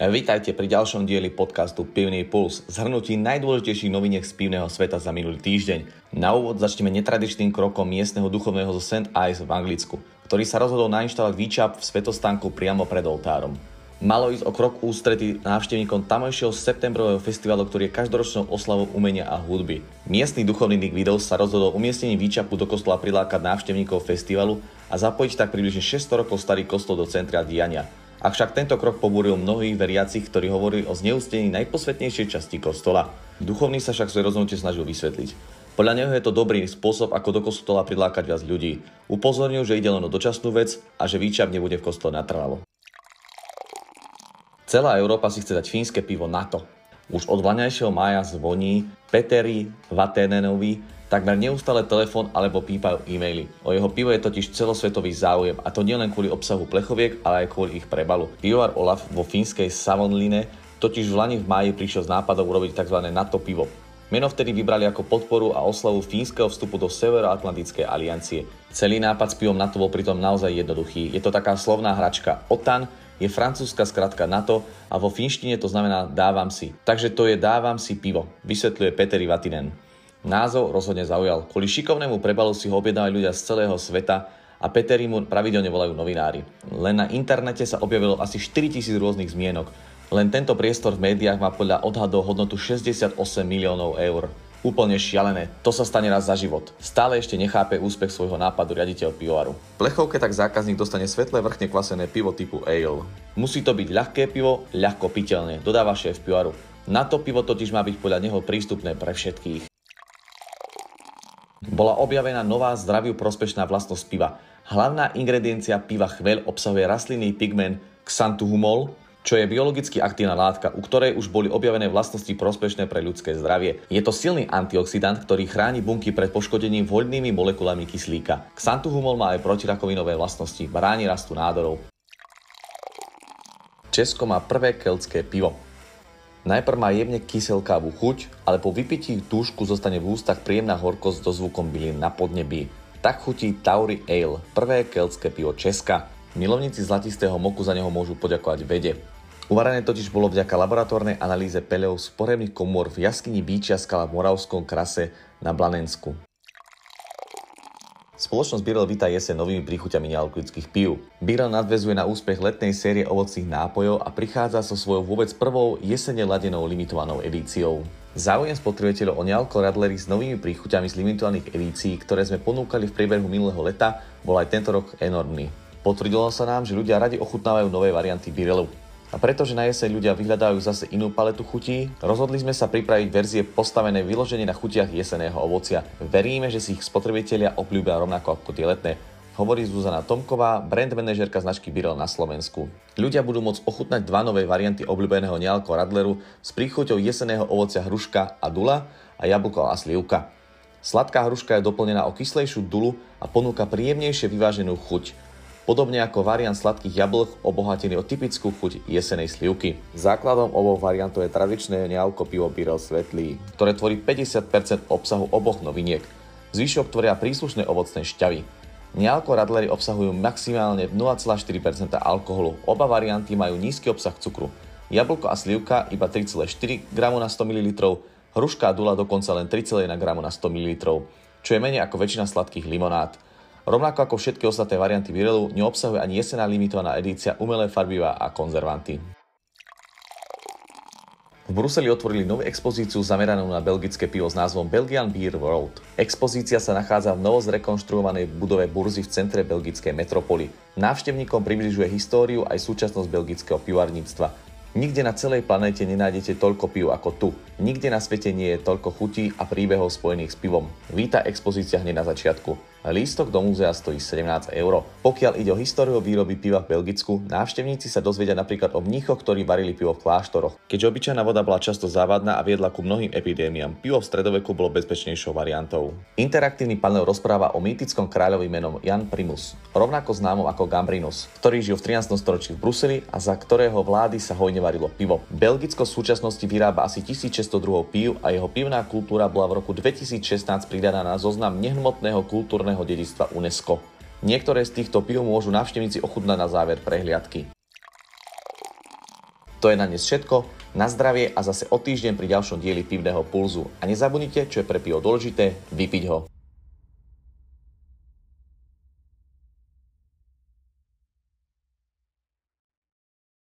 Vítajte pri ďalšom dieli podcastu Pivný puls, zhrnutí najdôležitejších noviniek z pivného sveta za minulý týždeň. Na úvod začneme netradičným krokom miestneho duchovného zo St. Ives v Anglicku, ktorý sa rozhodol nainštalovať výčap v svetostánku priamo pred oltárom. Malo ísť o krok ústrety návštevníkom tamojšieho septembrového festivalu, ktorý je každoročnou oslavou umenia a hudby. Miestny duchovný Nick Widows sa rozhodol umiestnením výčapu do kostola prilákať návštevníkov festivalu a zapojiť tak približne 600 rokov starý kostol do centra diania. Avšak tento krok pobúril mnohých veriacich, ktorí hovorili o zneústení najposvetnejšej časti kostola. Duchovný sa však svoje rozhodnutie snažil vysvetliť. Podľa neho je to dobrý spôsob, ako do kostola prilákať viac ľudí. Upozornil, že ide len o dočasnú vec a že výčap nebude v kostole natrvalo. Celá Európa si chce dať fínske pivo NATO. Už od vlaňajšieho mája zvoní Peteri Vatenenovi Takmer neustále telefón alebo pípajú e-maily. O jeho pivo je totiž celosvetový záujem a to nielen kvôli obsahu plechoviek, ale aj kvôli ich prebalu. Pivovar Olaf vo fínskej Savonline totiž v Lani v máji prišiel s nápadom urobiť tzv. NATO pivo. Meno vtedy vybrali ako podporu a oslavu fínskeho vstupu do Severoatlantickej aliancie. Celý nápad s pivom NATO bol pritom naozaj jednoduchý. Je to taká slovná hračka OTAN, je francúzska skratka NATO a vo finštine to znamená dávam si. Takže to je dávam si pivo, vysvetľuje Peter Vatinen. Názov rozhodne zaujal. Kvôli šikovnému prebalu si ho objednali ľudia z celého sveta a Peteri mu pravidelne volajú novinári. Len na internete sa objavilo asi 4000 rôznych zmienok. Len tento priestor v médiách má podľa odhadov hodnotu 68 miliónov eur. Úplne šialené, to sa stane raz za život. Stále ešte nechápe úspech svojho nápadu riaditeľ pivovaru. V plechovke tak zákazník dostane svetlé vrchne kvasené pivo typu ale. Musí to byť ľahké pivo, ľahko piteľné, dodáva šéf pivovaru. Na to pivo totiž má byť podľa neho prístupné pre všetkých. Bola objavená nová zdraviu prospešná vlastnosť piva. Hlavná ingrediencia piva chveľ obsahuje rastlinný pigment xanthuhumol, čo je biologicky aktívna látka, u ktorej už boli objavené vlastnosti prospešné pre ľudské zdravie. Je to silný antioxidant, ktorý chráni bunky pred poškodením voľnými molekulami kyslíka. Xanthuhumol má aj protirakovinové vlastnosti, bráni rastu nádorov. Česko má prvé keltské pivo. Najprv má jemne kyselkávú chuť, ale po vypití túšku zostane v ústach príjemná horkosť so zvukom bylín na podnebí. Tak chutí Tauri Ale, prvé keltské pivo Česka. Milovníci zlatistého moku za neho môžu poďakovať vede. Uvarené totiž bolo vďaka laboratórnej analýze peleov z porevných komôr v jaskyni Bíčia skala v Moravskom krase na Blanensku. Spoločnosť Birel víta jese novými príchuťami nealkoholických pív. Birel nadvezuje na úspech letnej série ovocných nápojov a prichádza so svojou vôbec prvou jesene ladenou limitovanou edíciou. Záujem spotrebiteľov o nealko radlery s novými príchuťami z limitovaných edícií, ktoré sme ponúkali v priebehu minulého leta, bol aj tento rok enormný. Potvrdilo sa nám, že ľudia radi ochutnávajú nové varianty Birelu. A pretože na jeseň ľudia vyhľadajú zase inú paletu chutí, rozhodli sme sa pripraviť verzie postavené vyloženie na chutiach jeseného ovocia. Veríme, že si ich spotrebitelia obľúbia rovnako ako tie letné hovorí Zuzana Tomková, brand manažerka značky Birel na Slovensku. Ľudia budú môcť ochutnať dva nové varianty obľúbeného nealko radleru s príchuťou jeseného ovocia hruška a dula a jablko a slivka. Sladká hruška je doplnená o kyslejšiu dulu a ponúka príjemnejšie vyváženú chuť podobne ako variant sladkých jablk obohatený o typickú chuť jesenej slivky. Základom oboch variantov je tradičné nealko pivo Birel Svetlý, ktoré tvorí 50% obsahu oboch noviniek. Zvyšok tvoria príslušné ovocné šťavy. Nealko radlery obsahujú maximálne 0,4% alkoholu. Oba varianty majú nízky obsah cukru. Jablko a slivka iba 3,4 g na 100 ml, hruška a dula dokonca len 3,1 g na 100 ml, čo je menej ako väčšina sladkých limonád. Rovnako ako všetky ostatné varianty Virelu, neobsahuje ani jesená limitovaná edícia umelé farbivá a konzervanty. V Bruseli otvorili novú expozíciu zameranú na belgické pivo s názvom Belgian Beer World. Expozícia sa nachádza v novo zrekonštruovanej budove burzy v centre belgickej metropoly. Návštevníkom približuje históriu aj súčasnosť belgického pivarníctva. Nikde na celej planéte nenájdete toľko piv ako tu. Nikde na svete nie je toľko chutí a príbehov spojených s pivom. Víta expozícia hneď na začiatku. Lístok do múzea stojí 17 eur. Pokiaľ ide o históriu výroby piva v Belgicku, návštevníci sa dozvedia napríklad o mníchoch, ktorí varili pivo v kláštoroch. Keďže obyčajná voda bola často závadná a viedla ku mnohým epidémiám, pivo v stredoveku bolo bezpečnejšou variantou. Interaktívny panel rozpráva o mýtickom kráľovi menom Jan Primus, rovnako známom ako Gambrinus, ktorý žil v 13. storočí v Bruseli a za ktorého vlády sa hojne varilo pivo. Belgicko v súčasnosti vyrába asi 1600 druhov pív a jeho pivná kultúra bola v roku 2016 pridaná na zoznam nehmotného kultúrneho kultúrneho dedičstva UNESCO. Niektoré z týchto pív môžu návštevníci ochutnať na záver prehliadky. To je na dnes všetko, na zdravie a zase o týždeň pri ďalšom dieli pivného pulzu. A nezabudnite, čo je pre pivo dôležité, vypiť ho.